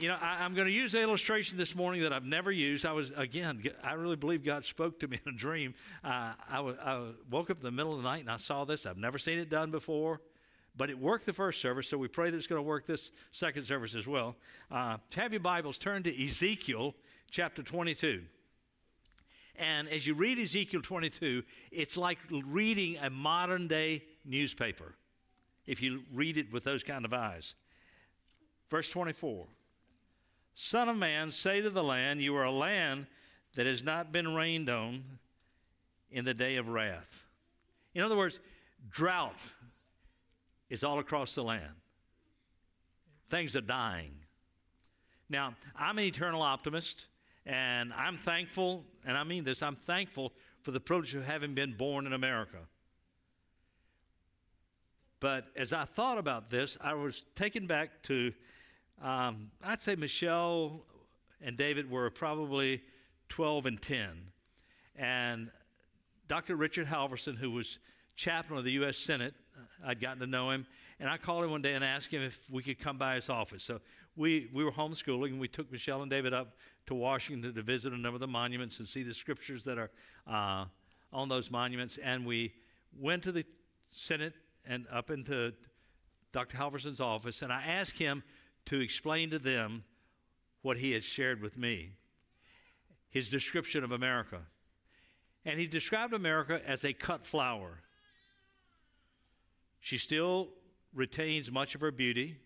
You know, I, am going to use an illustration this morning that I've never used. I was, again, I really believe God spoke to me in a dream. Uh, I, w- I woke up in the middle of the night and I saw this. I've never seen it done before, but it worked the first service, so we pray that it's going to work this second service as well. Uh, have your Bibles turn to Ezekiel chapter 22. And as you read Ezekiel 22, it's like reading a modern day newspaper if you read it with those kind of eyes. Verse 24 Son of man, say to the land, You are a land that has not been rained on in the day of wrath. In other words, drought is all across the land. Things are dying. Now, I'm an eternal optimist, and I'm thankful, and I mean this, I'm thankful for the privilege of having been born in America. But as I thought about this, I was taken back to um, I'd say Michelle and David were probably 12 and 10. And Dr. Richard Halverson, who was chaplain of the U.S. Senate, uh, I'd gotten to know him, and I called him one day and asked him if we could come by his office. So we, we were homeschooling, and we took Michelle and David up to Washington to visit a number of the monuments and see the scriptures that are uh, on those monuments. And we went to the Senate and up into Dr. Halverson's office, and I asked him to explain to them what he had shared with me his description of America. And he described America as a cut flower. She still retains much of her beauty.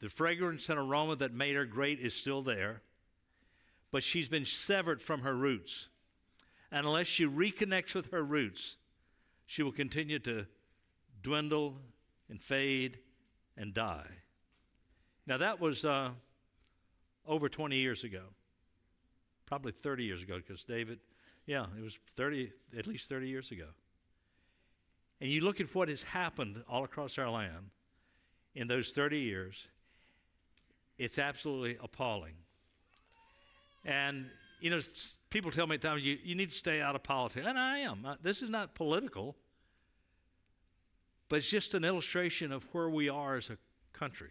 The fragrance and aroma that made her great is still there, but she's been severed from her roots. And unless she reconnects with her roots, she will continue to dwindle and fade and die. Now, that was uh, over 20 years ago, probably 30 years ago, because David, yeah, it was 30, at least 30 years ago. And you look at what has happened all across our land in those 30 years, it's absolutely appalling. And, you know, people tell me at times, you, you need to stay out of politics. And I am. This is not political, but it's just an illustration of where we are as a country.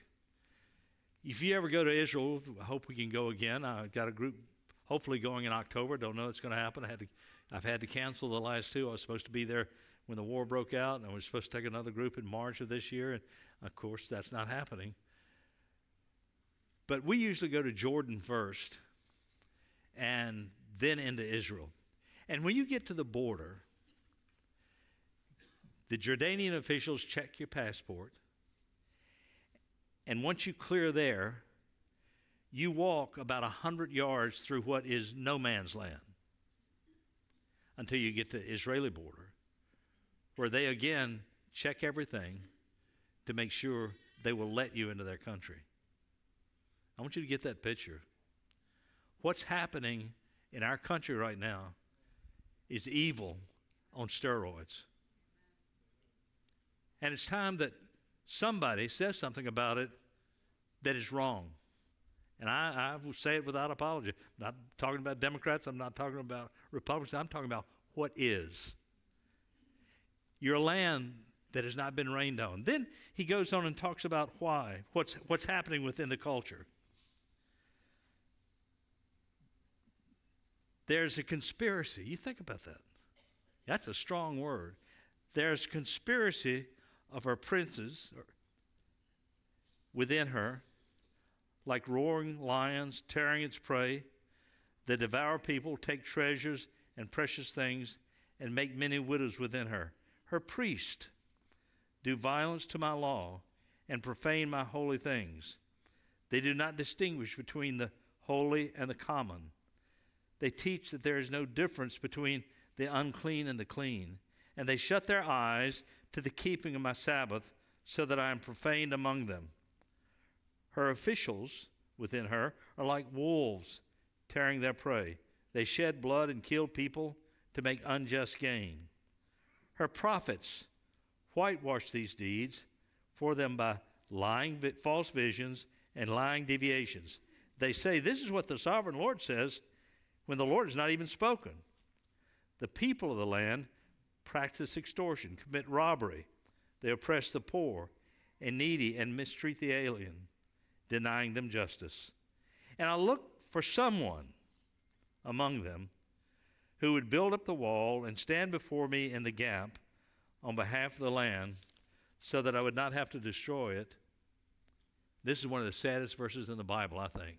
If you ever go to Israel, I hope we can go again. I've got a group hopefully going in October. Don't know it's going to happen. I had to, I've had to cancel the last two. I was supposed to be there when the war broke out, and I was supposed to take another group in March of this year, and of course that's not happening. But we usually go to Jordan first, and then into Israel. And when you get to the border, the Jordanian officials check your passport and once you clear there, you walk about 100 yards through what is no man's land until you get to the Israeli border, where they again check everything to make sure they will let you into their country. I want you to get that picture. What's happening in our country right now is evil on steroids. And it's time that somebody says something about it that is wrong. And I, I will say it without apology. I'm not talking about Democrats, I'm not talking about Republicans, I'm talking about what is. Your land that has not been rained on. Then he goes on and talks about why, what's, what's happening within the culture. There's a conspiracy. You think about that. That's a strong word. There's conspiracy of her princes within her, like roaring lions tearing its prey. They devour people, take treasures and precious things, and make many widows within her. Her priests do violence to my law and profane my holy things. They do not distinguish between the holy and the common. They teach that there is no difference between the unclean and the clean and they shut their eyes to the keeping of my Sabbath, so that I am profaned among them. Her officials within her are like wolves tearing their prey. They shed blood and kill people to make unjust gain. Her prophets whitewash these deeds for them by lying false visions and lying divinations. They say, This is what the sovereign Lord says, when the Lord has not even spoken. The people of the land practice extortion, commit robbery. They oppress the poor and needy and mistreat the alien, denying them justice. And I looked for someone among them who would build up the wall and stand before me in the gap on behalf of the land so that I would not have to destroy it. This is one of the saddest verses in the Bible, I think.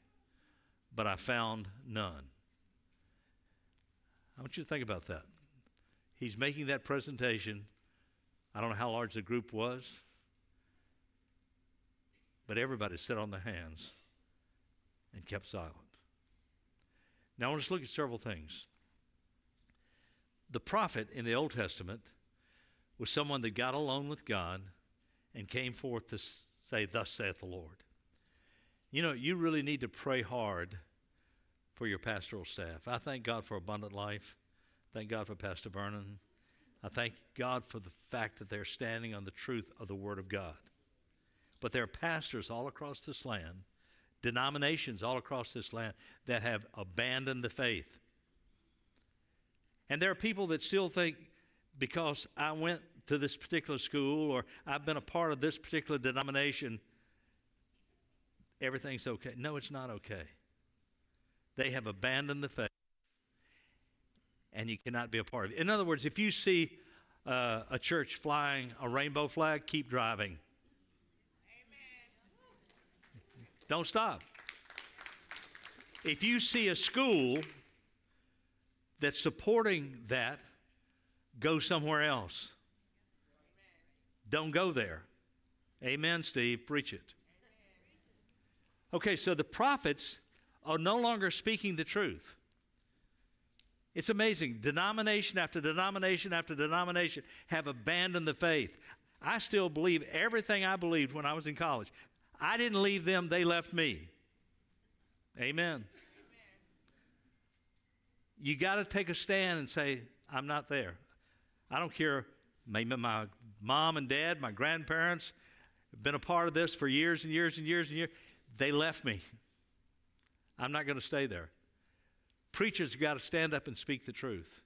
But I found none. I want you to think about that. He's making that presentation. I don't know how large the group was, but everybody sat on their hands and kept silent. Now, I want us to look at several things. The prophet in the Old Testament was someone that got alone with God and came forth to say, Thus saith the Lord. You know, you really need to pray hard for your pastoral staff. I thank God for abundant life. Thank God for Pastor Vernon. I thank God for the fact that they're standing on the truth of the Word of God. But there are pastors all across this land, denominations all across this land that have abandoned the faith. And there are people that still think because I went to this particular school or I've been a part of this particular denomination, everything's okay. No, it's not okay. They have abandoned the faith, and you cannot be a part of it. In other words, if you see uh, a church flying a rainbow flag, keep driving. Amen. Don't stop. If you see a school that's supporting that, go somewhere else. Don't go there. Amen, Steve. Preach it. Okay, so the prophets are no longer speaking the truth. It's amazing. Denomination after denomination after denomination have abandoned the faith. I still believe everything I believed when I was in college. I didn't leave them, they left me. Amen. Amen. You got to take a stand and say, I'm not there. I don't care. Maybe my mom and dad, my grandparents have been a part of this for years and years and years and years. They left me. I'm not going to stay there. Preachers have got to stand up and speak the truth.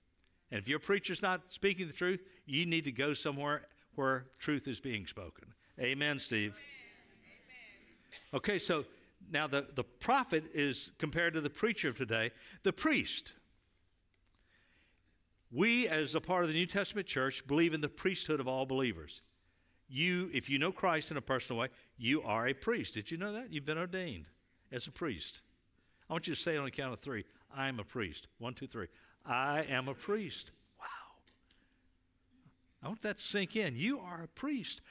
And if your preacher's not speaking the truth, you need to go somewhere where truth is being spoken. Amen, Steve. Amen. Okay, so now the, the prophet is compared to the preacher of today, the priest. We, as a part of the New Testament church, believe in the priesthood of all believers. You, if you know Christ in a personal way, you are a priest. Did you know that? You've been ordained as a priest. I want you to say it on the count of three I am a priest. One, two, three. I am a priest. Wow. I want that to sink in. You are a priest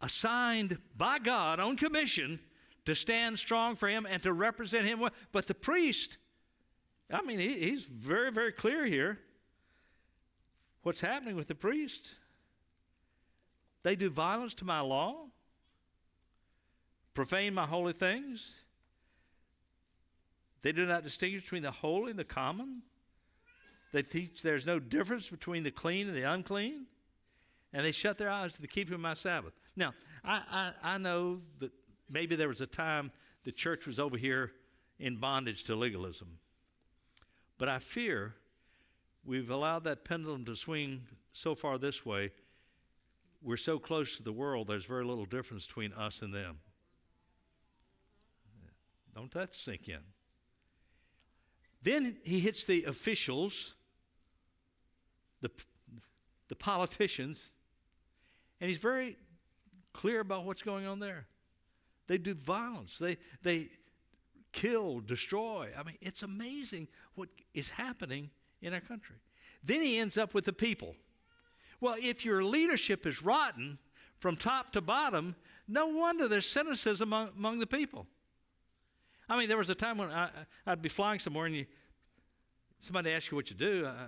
assigned by God on commission to stand strong for Him and to represent Him. But the priest, I mean, he, he's very, very clear here. What's happening with the priest? They do violence to my law, profane my holy things. They do not distinguish between the holy and the common. They teach there's no difference between the clean and the unclean. And they shut their eyes to the keeping of my Sabbath. Now, I, I, I know that maybe there was a time the church was over here in bondage to legalism. But I fear we've allowed that pendulum to swing so far this way. We're so close to the world, there's very little difference between us and them. Don't that sink in? Then he hits the officials, the, the politicians, and he's very clear about what's going on there. They do violence, they, they kill, destroy. I mean, it's amazing what is happening in our country. Then he ends up with the people. Well, if your leadership is rotten from top to bottom, no wonder there's cynicism among, among the people. I mean, there was a time when I, would be flying somewhere and you, somebody asked you what you do. I,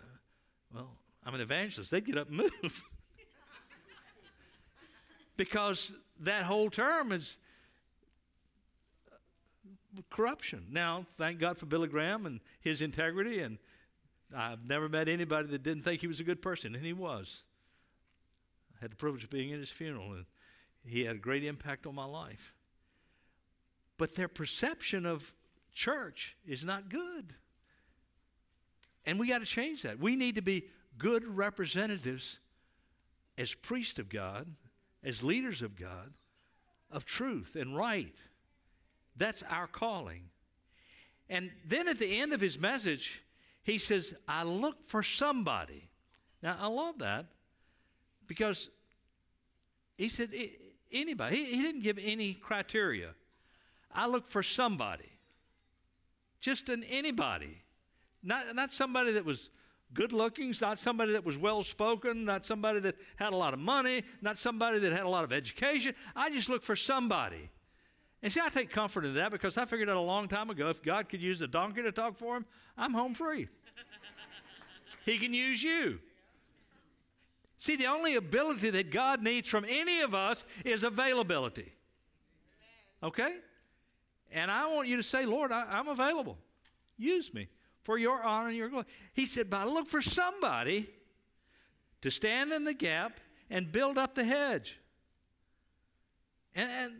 well, I'm an evangelist. They'd get up and move. because that whole term is uh, corruption. Now, thank God for Billy Graham and his integrity, and I've never met anybody that didn't think he was a good person, and he was. I had the privilege of being at his funeral, and he had a great impact on my life but their perception of church is not good. And we got to change that. We need to be good representatives as priests of God as leaders of God, of truth and right. That's our calling. And then at the end of his message, he says, I look for somebody. Now, I love that because he said, anybody. He, he didn't give any criteria. I look for somebody, just an anybody. Not, not somebody that was good looking, not somebody that was well spoken, not somebody that had a lot of money, not somebody that had a lot of education. I just look for somebody. And see, I take comfort in that because I figured out a long time ago if God could use a donkey to talk for him, I'm home free. he can use you. See, the only ability that God needs from any of us is availability. Okay? And I want you to say, Lord, I, am available. Use me for your honor and your glory. He said, but I look for somebody to stand in the gap and build up the hedge. And, and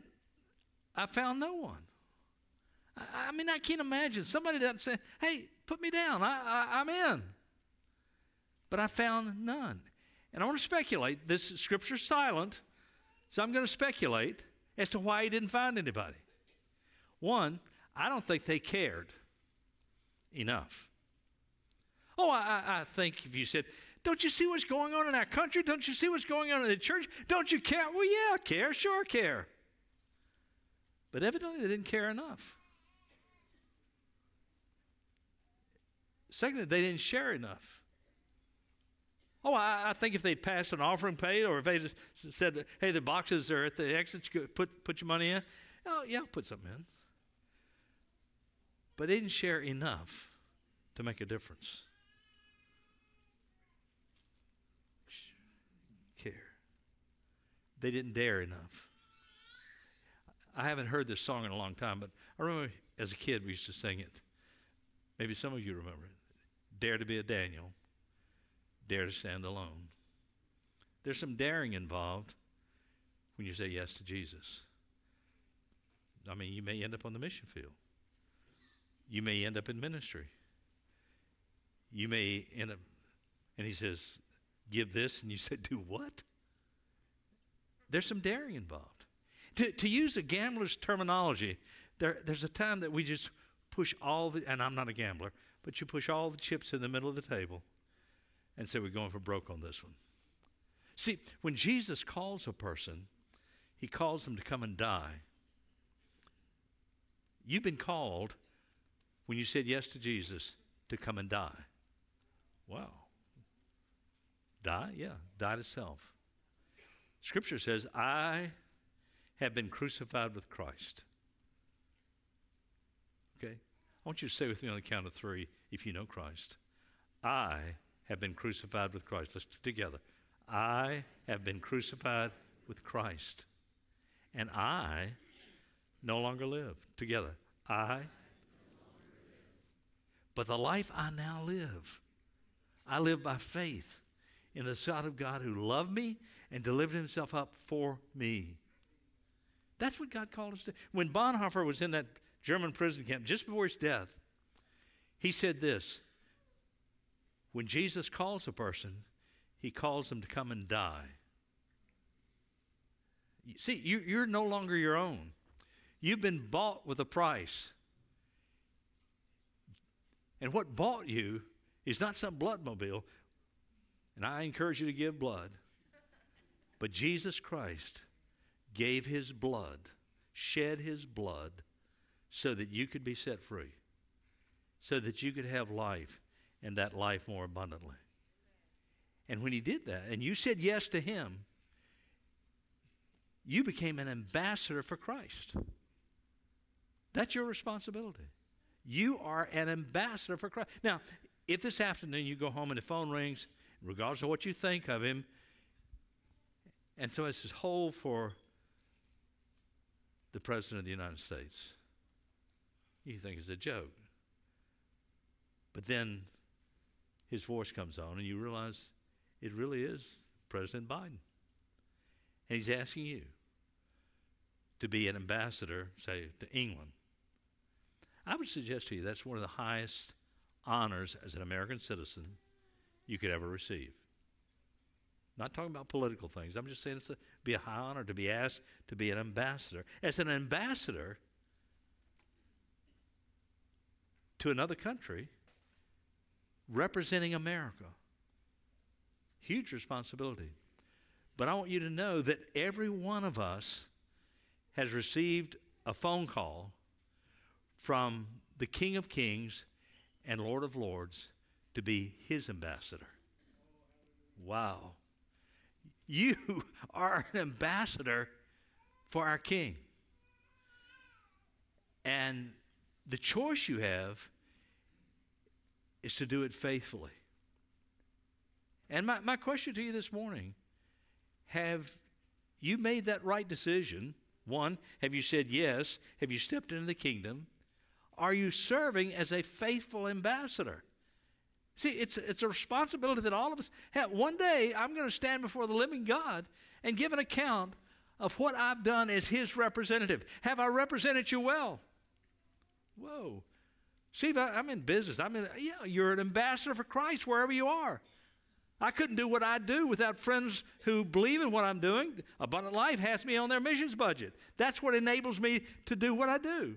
I found no one. I, I, mean, I can't imagine somebody that said, hey, put me down. I, I, I'm in. But I found none. And I want to speculate. This scripture's silent, so I'm going to speculate as to why he didn't find anybody. One, I don't think they cared enough. Oh, I, I think if you said, Don't you see what's going on in our country? Don't you see what's going on in the church? Don't you care? Well, yeah, care, sure care. But evidently they didn't care enough. Secondly, they didn't share enough. Oh, I, I, think if they'd passed an offering plate or if they just said, hey, the boxes are at the exit, put, put your money in. Oh, yeah, I'll put something in. But they didn't share enough to make a difference. Care. They didn't dare enough. I haven't heard this song in a long time, but I remember as a kid we used to sing it. Maybe some of you remember it. Dare to be a Daniel dare to stand alone. There's some daring involved when you say yes to Jesus. I mean, you may end up on the mission field. You may end up in ministry. You may end up, and he says, give this, and you say, do what? There's some daring involved. To, to use a gambler's terminology, there, there's a time that we just push all the, and I'm not a gambler, but you push all the chips in the middle of the table and say, We're going for broke on this one. See, when Jesus calls a person, he calls them to come and die. You've been called when you said yes to Jesus to come and die. Wow. Die? Yeah, die to self. Scripture says, I have been crucified with Christ. Okay? I want you to say with me on the count of three if you know Christ. I have been crucified with Christ. Let's do it together. I have been crucified with Christ. And I no longer live. Together. I. But the life I now live, I live by faith in the sight of God who loved me and delivered himself up for me. That's what God called us to. When Bonhoeffer was in that German prison camp just before his death, he said this when Jesus calls a person, he calls them to come and die. See, you, you're no longer your own. You've been bought with a price. And what bought you is not some bloodmobile, and I encourage you to give blood, but Jesus Christ gave his blood, shed his blood, so that you could be set free, so that you could have life and that life more abundantly. And when he did that, and you said yes to him, you became an ambassador for Christ. That's your responsibility. You are an ambassador for Christ. Now, if this afternoon you go home and the phone rings, regardless of what you think of him, and so it's this hold for the President of the United States, you think it's a joke. But then his voice comes on, and you realize it really is President Biden. And he's asking you to be an ambassador, say, to England. I would suggest to you that's one of the highest honors as an American citizen you could ever receive. Not talking about political things. I'm just saying it's a be a high honor to be asked to be an ambassador. As an ambassador to another country, representing America. Huge responsibility. But I want you to know that every one of us has received a phone call from the King of Kings and Lord of Lords to be his ambassador. Wow. You are an ambassador for our King. And the choice you have is to do it faithfully. And my, my question to you this morning have you made that right decision? One, have you said yes? Have you stepped into the kingdom? Are you serving as a faithful ambassador? See, it's, it's a responsibility that all of us have. One day, I'm going to stand before the living God and give an account of what I've done as His representative. Have I represented you well? Whoa. Steve, I, I'm in business. I'm in, yeah, you're an ambassador for Christ wherever you are. I couldn't do what I do without friends who believe in what I'm doing. Abundant Life has me on their missions budget. That's what enables me to do what I do.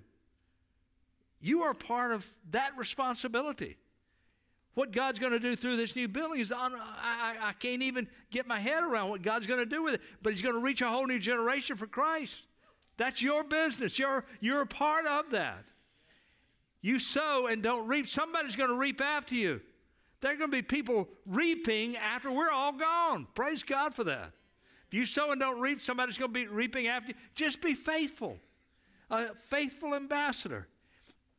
You are part of that responsibility. What God's going to do through this new building is, I, I, I can't even get my head around what God's going to do with it. But He's going to reach a whole new generation for Christ. That's your business. You're, you're a part of that. You sow and don't reap. Somebody's going to reap after you. There are going to be people reaping after we're all gone. Praise God for that. If you sow and don't reap, somebody's going to be reaping after you. Just be faithful, a faithful ambassador.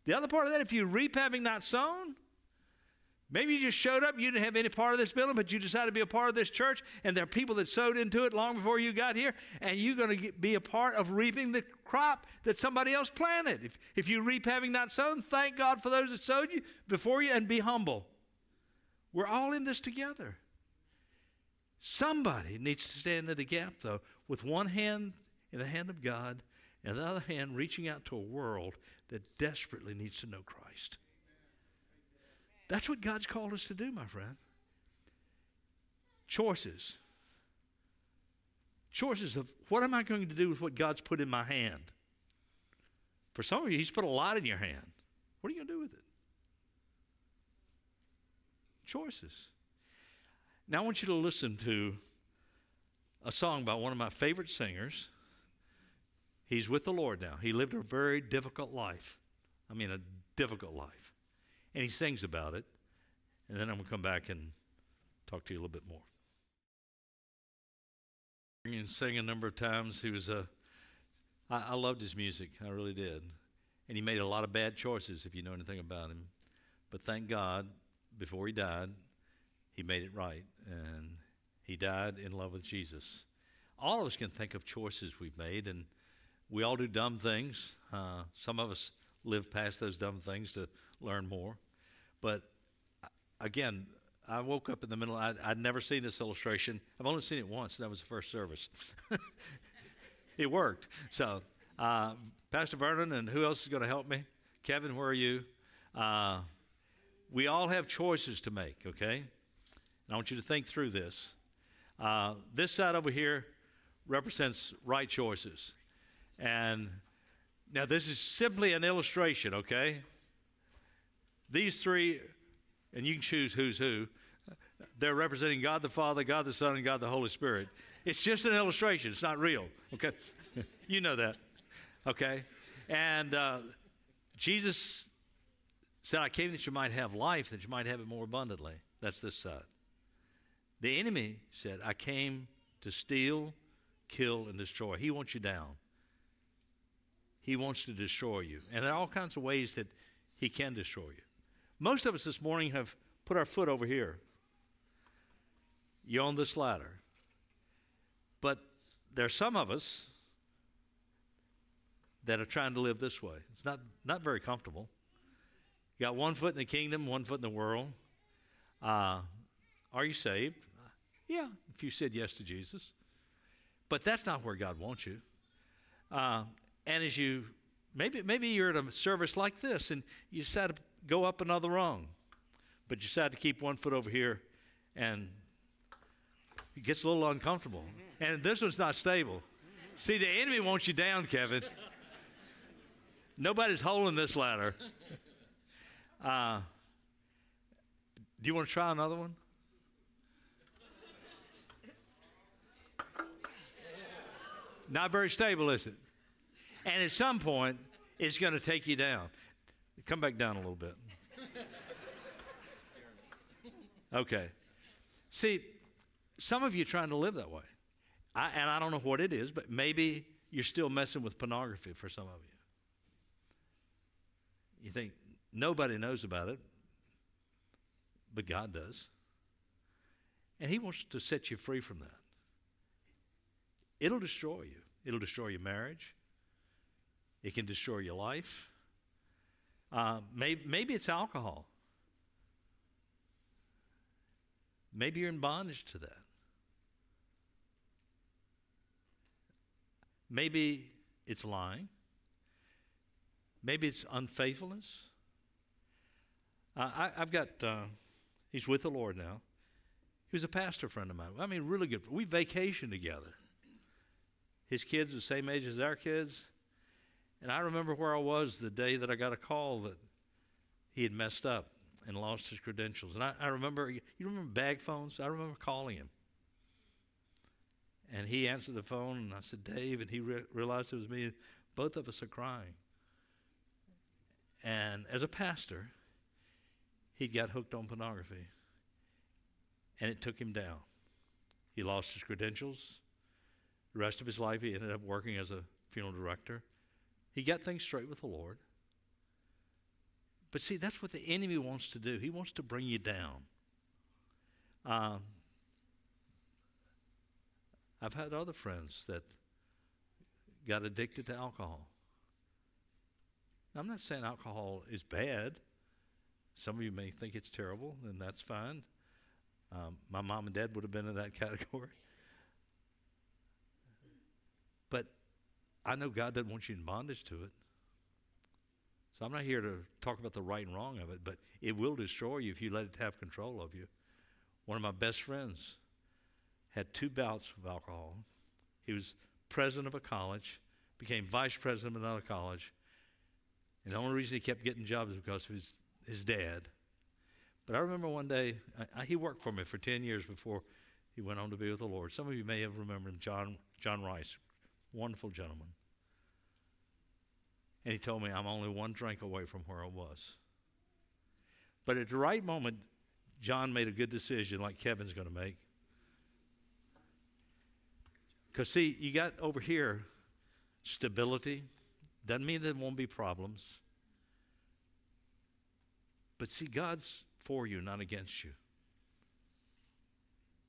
The other part of that, if you reap having not sown, maybe you just showed up, you didn't have any part of this building, but you decided to be a part of this church, and there are people that sowed into it long before you got here, and you're going to be a part of reaping the crop that somebody else planted. If, if you reap having not sown, thank God for those that sowed you before you, and be humble. We're all in this together. Somebody needs to stand in the gap, though, with one hand in the hand of God and the other hand reaching out to a world that desperately needs to know Christ. That's what God's called us to do, my friend. Choices. Choices of what am I going to do with what God's put in my hand? For some of you, He's put a lot in your hand. What are you going to do with it? choices. Now, I want you to listen to a song by one of my favorite singers. He's with the Lord now. He lived a very difficult life. I mean, a difficult life. And he sings about it. And then I'm going to come back and talk to you a little bit more. And sang a number of times. He was a. I, I loved his music. I really did. And he made a lot of bad choices, if you know anything about him. But thank God before he died, he made it right. And he died in love with Jesus. All of us can think of choices we've made, and we all do dumb things. Uh, some of us live past those dumb things to learn more. But uh, again, I woke up in the middle. I'd, I'd, never seen this illustration. I've only seen it once. That was the first service. it worked. So, uh, Pastor Vernon, and who else is going to help me? Kevin, where are you? Uh, we all have choices to make, okay? And I want you to think through this. Uh, this side over here represents right choices. And now this is simply an illustration, okay? These three, and you can choose who's who, they're representing God the Father, God the Son, and God the Holy Spirit. It's just an illustration, it's not real, okay? you know that, okay? And uh, Jesus said, I came that you might have life, that you might have it more abundantly. That's this side. The enemy said, I came to steal, kill, and destroy. He wants you down. He wants to destroy you. And there are all kinds of ways that he can destroy you. Most of us this morning have put our foot over here. You're on this ladder. But there are some of us that are trying to live this way. It's not, not very comfortable. You got one foot in the kingdom, one foot in the world. Uh, are you saved? Yeah, if you said yes to Jesus. But that's not where God wants you. Uh, and as you, maybe, maybe you're at a service like this and you decide to go up another rung, but you decide to keep one foot over here and It gets a little uncomfortable. And this one's not stable. See, the enemy wants you down, Kevin. Nobody's holding this ladder. Uh, do you want to try another one? Not very stable, is it? And at some point, it's going to take you down. Come back down a little bit. Okay. See, some of you are trying to live that way. I, and I don't know what it is, but maybe you're still messing with pornography for some of you. You think nobody knows about it, but God does. And He wants to set you free from that. It'll destroy you, it'll destroy your marriage, it can destroy your life. Uh, maybe, it's alcohol. Maybe you're in bondage to that. Maybe it's lying. Maybe it's unfaithfulness. Uh, I, have got, uh, he's with the Lord now. He was a pastor friend of mine. I mean, really good. We vacation together. His kids are the same age as our kids. And I remember where I was the day that I got a call that he had messed up and lost his credentials. And I, I remember, you remember bag phones? I remember calling him. And he answered the phone, and I said, Dave, and he re- realized it was me. Both of us are crying. And as a pastor, he got hooked on pornography, and it took him down. He lost his credentials. The rest of his life, he ended up working as a funeral director. He got things straight with the Lord. But see, that's what the enemy wants to do. He wants to bring you down. Um, I've had other friends that got addicted to alcohol. I'm not saying alcohol is bad. Some of you may think it's terrible, and that's fine. Um, my mom and dad would have been in that category. But I know God doesn't want you in bondage to it. So I'm not here to talk about the right and wrong of it, but it will destroy you if you let it have control of you. One of my best friends had two bouts of alcohol. He was president of a college, became vice president of another college, and the only reason he kept getting jobs was because of his, his dad. But I remember one day, I, I, he worked for me for 10 years before he went on to be with the Lord. Some of you may have remembered John, John Rice, wonderful gentleman. And he told me, I'm only one drink away from where I was. But at the right moment, John made a good decision, like Kevin's going to make. Because, see, you got over here stability. Doesn't mean there won't be problems. But see, God's for you, not against you.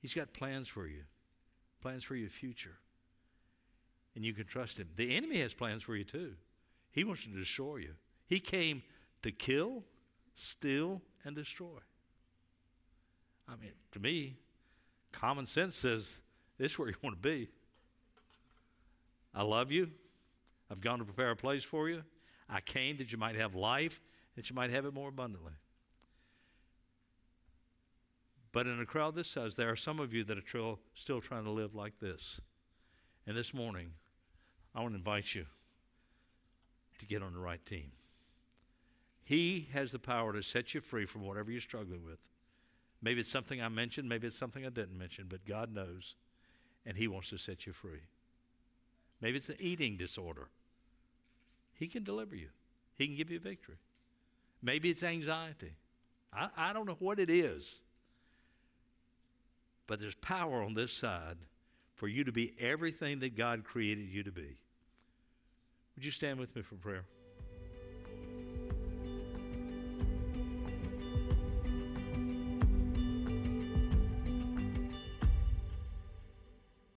He's got plans for you, plans for your future. And you can trust Him. The enemy has plans for you too. He wants to destroy you. He came to kill, steal, and destroy. I mean, to me, common sense says this is where you want to be. I love you. I've gone to prepare a place for you. I came that you might have life, that you might have it more abundantly. But in a crowd this size, there are some of you that are still trying to live like this. And this morning, I want to invite you to get on the right team. He has the power to set you free from whatever you're struggling with. Maybe it's something I mentioned, maybe it's something I didn't mention, but God knows, and He wants to set you free. Maybe it's an eating disorder. He can deliver you, He can give you victory. Maybe it's anxiety. I, I don't know what it is, but there's power on this side for you to be everything that God created you to be. Would you stand with me for prayer?